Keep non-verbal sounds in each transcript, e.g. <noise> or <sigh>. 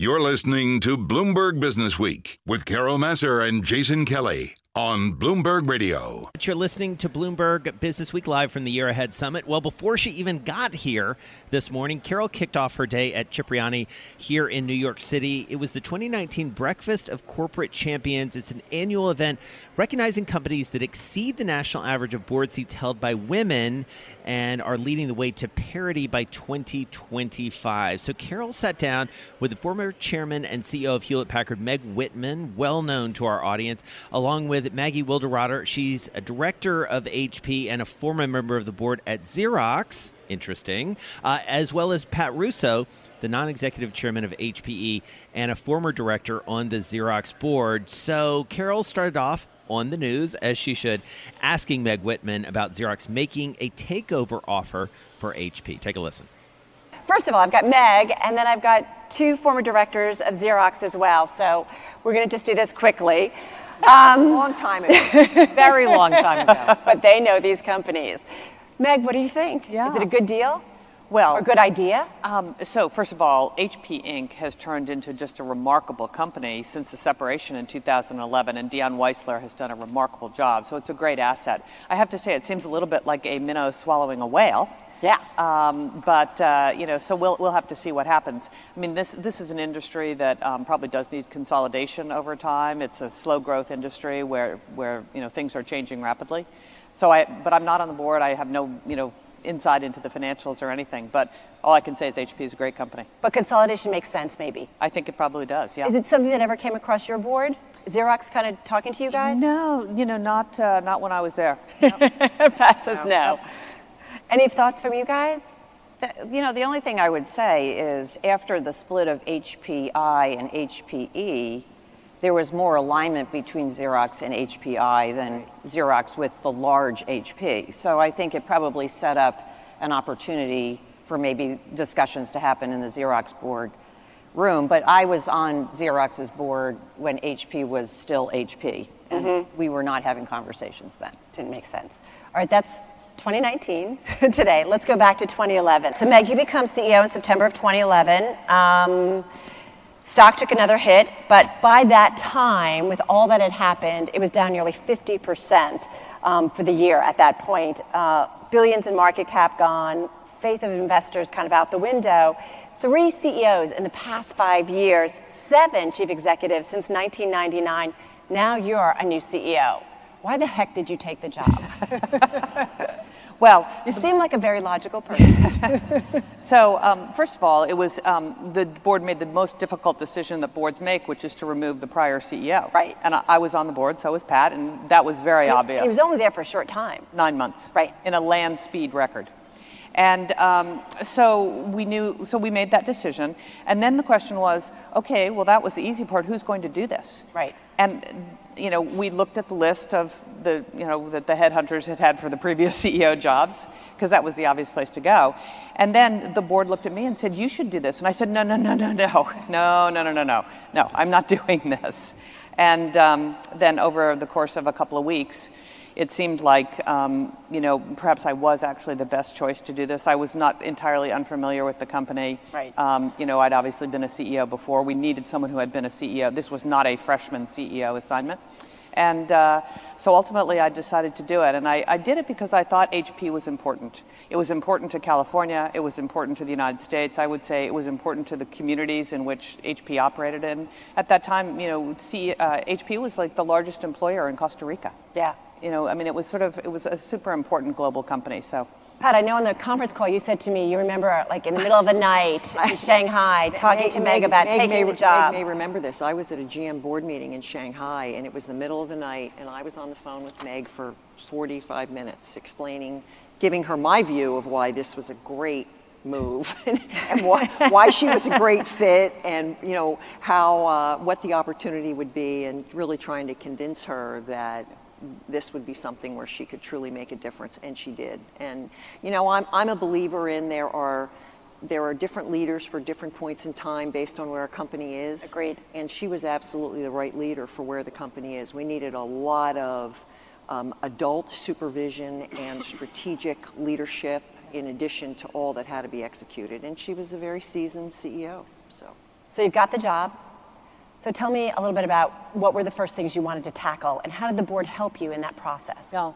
You're listening to Bloomberg Business Week with Carol Massar and Jason Kelly on Bloomberg Radio. You're listening to Bloomberg Business Week live from the Year Ahead Summit. Well, before she even got here this morning, Carol kicked off her day at Cipriani here in New York City. It was the 2019 Breakfast of Corporate Champions. It's an annual event recognizing companies that exceed the national average of board seats held by women and are leading the way to parity by 2025. So Carol sat down with the former chairman and CEO of Hewlett Packard, Meg Whitman, well known to our audience, along with Maggie Wilderotter. She's a director of HP and a former member of the board at Xerox. Interesting. Uh, as well as Pat Russo, the non executive chairman of HPE and a former director on the Xerox board. So Carol started off on the news, as she should, asking Meg Whitman about Xerox making a takeover offer for HP. Take a listen. First of all, I've got Meg, and then I've got two former directors of Xerox as well. So we're going to just do this quickly. Um, <laughs> long time ago. Very long time ago. <laughs> but they know these companies. Meg, what do you think? Yeah. Is it a good deal? Well, or a good idea? Um, so, first of all, HP Inc. has turned into just a remarkable company since the separation in 2011, and Dion Weisler has done a remarkable job. So, it's a great asset. I have to say, it seems a little bit like a minnow swallowing a whale. Yeah. Um, but uh, you know, so we'll we'll have to see what happens. I mean, this this is an industry that um, probably does need consolidation over time. It's a slow growth industry where where you know things are changing rapidly. So I, but I'm not on the board. I have no you know insight into the financials or anything. But all I can say is HP is a great company. But consolidation makes sense, maybe. I think it probably does. Yeah. Is it something that ever came across your board? Xerox kind of talking to you guys? No, you know, not uh, not when I was there. <laughs> No. Pat says no. no. Any thoughts from you guys? You know, the only thing I would say is after the split of HPI and HPE, there was more alignment between Xerox and HPI than Xerox with the large HP. So I think it probably set up an opportunity for maybe discussions to happen in the Xerox board room. But I was on Xerox's board when HP was still HP, and mm-hmm. we were not having conversations then. Didn't make sense. All right, that's 2019 <laughs> today. Let's go back to 2011. So, Meg, you become CEO in September of 2011. Um, stock took another hit, but by that time, with all that had happened, it was down nearly 50% um, for the year at that point. Uh, billions in market cap gone, faith of investors kind of out the window. Three CEOs in the past five years, seven chief executives since 1999. Now you're a new CEO. Why the heck did you take the job? <laughs> Well, you seem like a very logical person. <laughs> so, um, first of all, it was um, the board made the most difficult decision that boards make, which is to remove the prior CEO. Right. And I, I was on the board, so was Pat, and that was very obvious. He was only there for a short time. Nine months. Right. In a land speed record. And um, so we knew, so we made that decision. And then the question was, okay, well, that was the easy part. Who's going to do this? Right. And you know, we looked at the list of the, you know, that the headhunters had had for the previous <laughs> CEO jobs, because that was the obvious place to go. And then the board looked at me and said, you should do this. And I said, no, no, no, no, no, <laughs> no, no, no, no, no, no, I'm not <laughs> doing this. And um, then over the course of a couple of weeks, it seemed like, um, you know, perhaps I was actually the best choice to do this. I was not entirely unfamiliar with the company. Right. Um, you know, I'd obviously been a CEO before. We needed someone who had been a CEO. This was not a freshman CEO assignment. And uh, so ultimately, I decided to do it. And I, I, did it because I thought HP was important. It was important to California. It was important to the United States. I would say it was important to the communities in which HP operated in. At that time, you know, see, uh, HP was like the largest employer in Costa Rica. Yeah you know, I mean, it was sort of, it was a super important global company, so. Pat, I know in the conference call you said to me, you remember like in the middle of the night <laughs> in Shanghai talking Meg, to Meg, about Meg taking may, the job. Meg may remember this. I was at a GM board meeting in Shanghai and it was the middle of the night and I was on the phone with Meg for 45 minutes explaining, giving her my view of why this was a great move <laughs> and why, why she was a great fit and you know how uh, what the opportunity would be and really trying to convince her that this would be something where she could truly make a difference, and she did. And you know, I'm I'm a believer in there are there are different leaders for different points in time based on where a company is. Agreed. And she was absolutely the right leader for where the company is. We needed a lot of um, adult supervision and <laughs> strategic leadership in addition to all that had to be executed. And she was a very seasoned CEO. So. So you've got the job. So tell me a little bit about what were the first things you wanted to tackle and how did the board help you in that process? Yeah.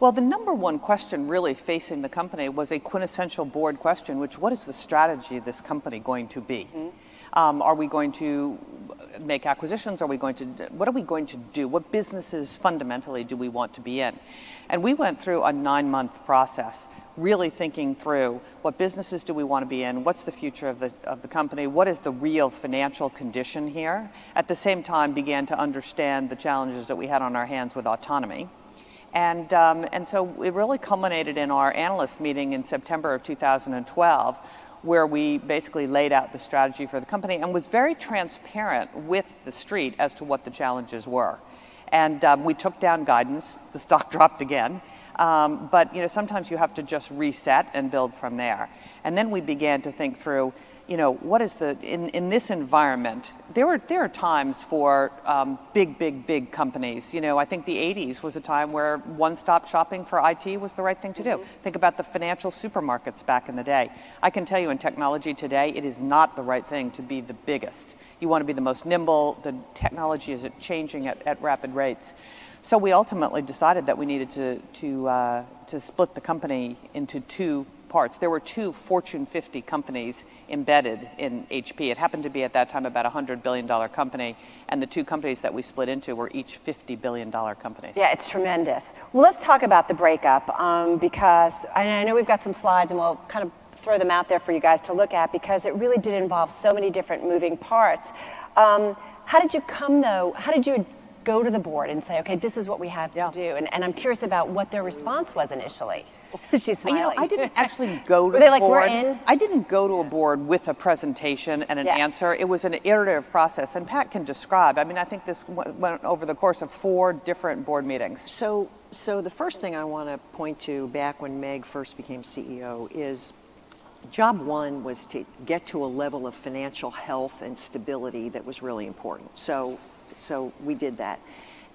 Well, the number one question really facing the company was a quintessential board question, which what is the strategy of this company going to be? Mm-hmm. Um, are we going to make acquisitions? Are we going to, what are we going to do? What businesses fundamentally do we want to be in? And we went through a nine month process really thinking through what businesses do we want to be in, what's the future of the, of the company, what is the real financial condition here. At the same time, began to understand the challenges that we had on our hands with Autonomy. And, um, and so it really culminated in our analyst meeting in September of 2012, where we basically laid out the strategy for the company and was very transparent with the street as to what the challenges were. And um, we took down guidance, the stock <laughs> dropped again, um, but you know, sometimes you have to just reset and build from there. And then we began to think through, you know, what is the in, in this environment? There were there are times for um, big, big, big companies. You know, I think the '80s was a time where one-stop shopping for IT was the right thing to do. Mm-hmm. Think about the financial supermarkets back in the day. I can tell you, in technology today, it is not the right thing to be the biggest. You want to be the most nimble. The technology is changing at, at rapid rates. So we ultimately decided that we needed to, to, uh, to split the company into two parts. There were two Fortune 50 companies embedded in HP. It happened to be at that time about a $100 billion company, and the two companies that we split into were each $50 billion companies. Yeah, it's tremendous. Well, let's talk about the breakup um, because I know we've got some slides and we'll kind of throw them out there for you guys to look at because it really did involve so many different moving parts. Um, how did you come, though? How did you go to the board and say, okay, this is what we have yeah. to do. And, and I'm curious about what their response was initially. <laughs> She's smiling. You know, I didn't actually go to Were they the like, board. We're in? I didn't go to a board with a presentation and an yeah. answer. It was an iterative process, and Pat can describe. I mean, I think this went over the course of four different board meetings. So, so the first thing I want to point to back when Meg first became CEO is job one was to get to a level of financial health and stability that was really important. So so we did that.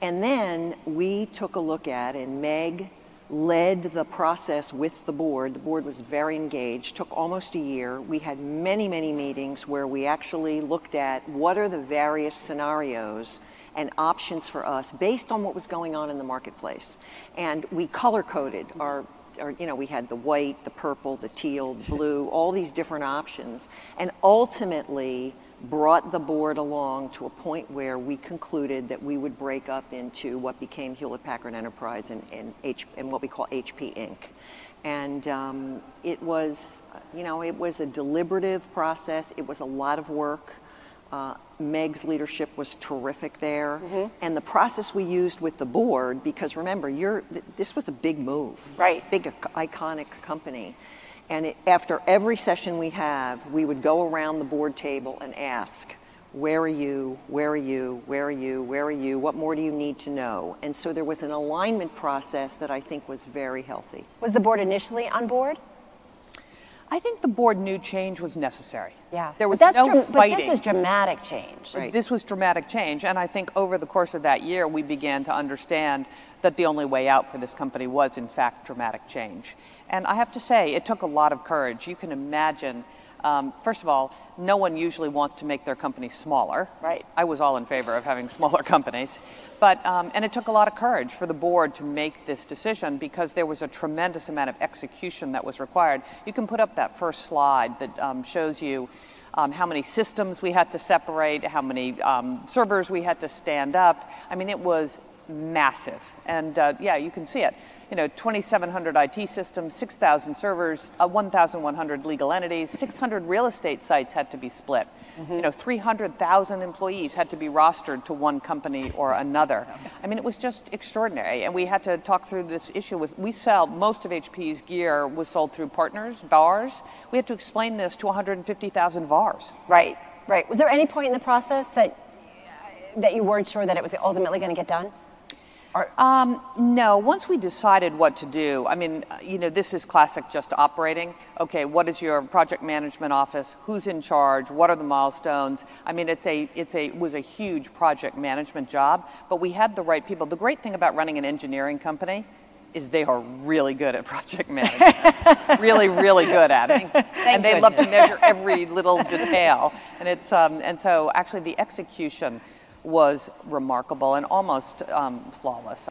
And then we took a look at, and Meg led the process with the board. The board was very engaged, took almost a year. We had many, many meetings where we actually looked at what are the various scenarios and options for us based on what was going on in the marketplace. And we color coded our, our, you know, we had the white, the purple, the teal, the blue, all these different options. And ultimately, brought the board along to a point where we concluded that we would break up into what became Hewlett Packard Enterprise and, and, H, and what we call HP Inc. And um, it was, you know, it was a deliberative process. It was a lot of work. Uh, Meg's leadership was terrific there, mm-hmm. and the process we used with the board, because remember, you're this was a big move, right? Big iconic company, and it, after every session we have, we would go around the board table and ask, where are you? Where are you? Where are you? Where are you? What more do you need to know? And so there was an alignment process that I think was very healthy. Was the board initially on board? I think the board knew change was necessary. Yeah, there was but no dra- fighting. But this is dramatic change. Right. This was dramatic change, and I think over the course of that year, we began to understand that the only way out for this company was, in fact, dramatic change. And I have to say, it took a lot of courage. You can imagine um, first of all, no one usually wants to make their company smaller. Right. I was all in favor of having <laughs> smaller companies. But, um, and it took a lot of courage for the board to make this decision because there was a tremendous amount of execution that was required. You can put up that first slide that um, shows you um, how many systems we had to separate, how many um, servers we had to stand up. I mean, it was massive. And uh, yeah, you can see it you know, 2,700 IT systems, 6,000 servers, uh, 1,100 legal entities, 600 real estate sites had to be split. Mm-hmm. You know, 300,000 employees had to be rostered to one company or another. I mean, it was just extraordinary. And we had to talk through this issue with, we sell, most of HP's gear was sold through partners, VARs. We had to explain this to 150,000 VARs. Right, right. Was there any point in the process that, that you weren't sure that it was ultimately going to get done? Um, no, once we decided what to do, I mean, you know, this is classic just operating. Okay, what is your project management office? Who's in charge? What are the milestones? I mean, it's a, it's a, it was a huge project management job, but we had the right people. The great thing about running an engineering company is they are really good at project management. <laughs> really, really good at it. and they love to measure every little detail. And it's um, and so actually the execution was remarkable and almost um, flawless.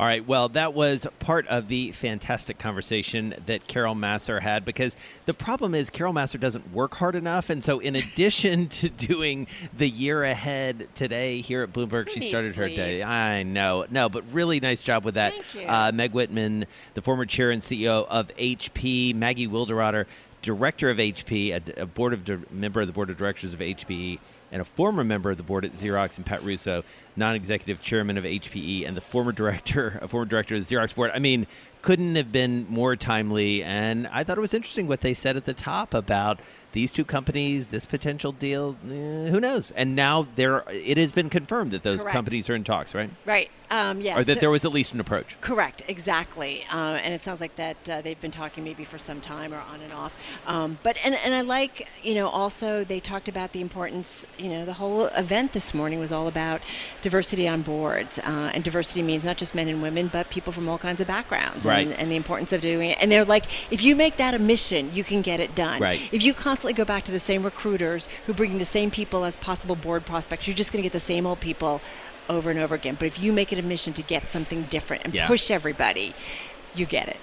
All right. Well, that was part of the fantastic conversation that Carol Massar had because the problem is Carol Massar doesn't work hard enough. And so, in addition <laughs> to doing the year ahead today here at Bloomberg, Pretty she started her day. I know. No, but really nice job with that. Thank you. Uh, Meg Whitman, the former chair and CEO of HP, Maggie Wilderotter, director of HP, a, a board of di- member of the board of directors of HPE, and a former member of the board at Xerox, and Pat Russo, non-executive chairman of HPE, and the former director, <laughs> a former director of the Xerox board. I mean, couldn't have been more timely. And I thought it was interesting what they said at the top about these two companies, this potential deal. eh, who knows? And now there, it has been confirmed that those Correct. companies are in talks, right? Right. Um, yeah. Or that so- there was at least an approach. Correct, exactly, uh, and it sounds like that uh, they've been talking maybe for some time or on and off. Um, but and and I like you know also they talked about the importance. You know the whole event this morning was all about diversity on boards, uh, and diversity means not just men and women, but people from all kinds of backgrounds, Right. and, and the importance of doing it. And they're like, if you make that a mission, you can get it done. Right. If you constantly go back to the same recruiters who bring the same people as possible board prospects, you're just going to get the same old people over and over again. But if you make it a mission to get something different and Yeah. push everybody, you get it.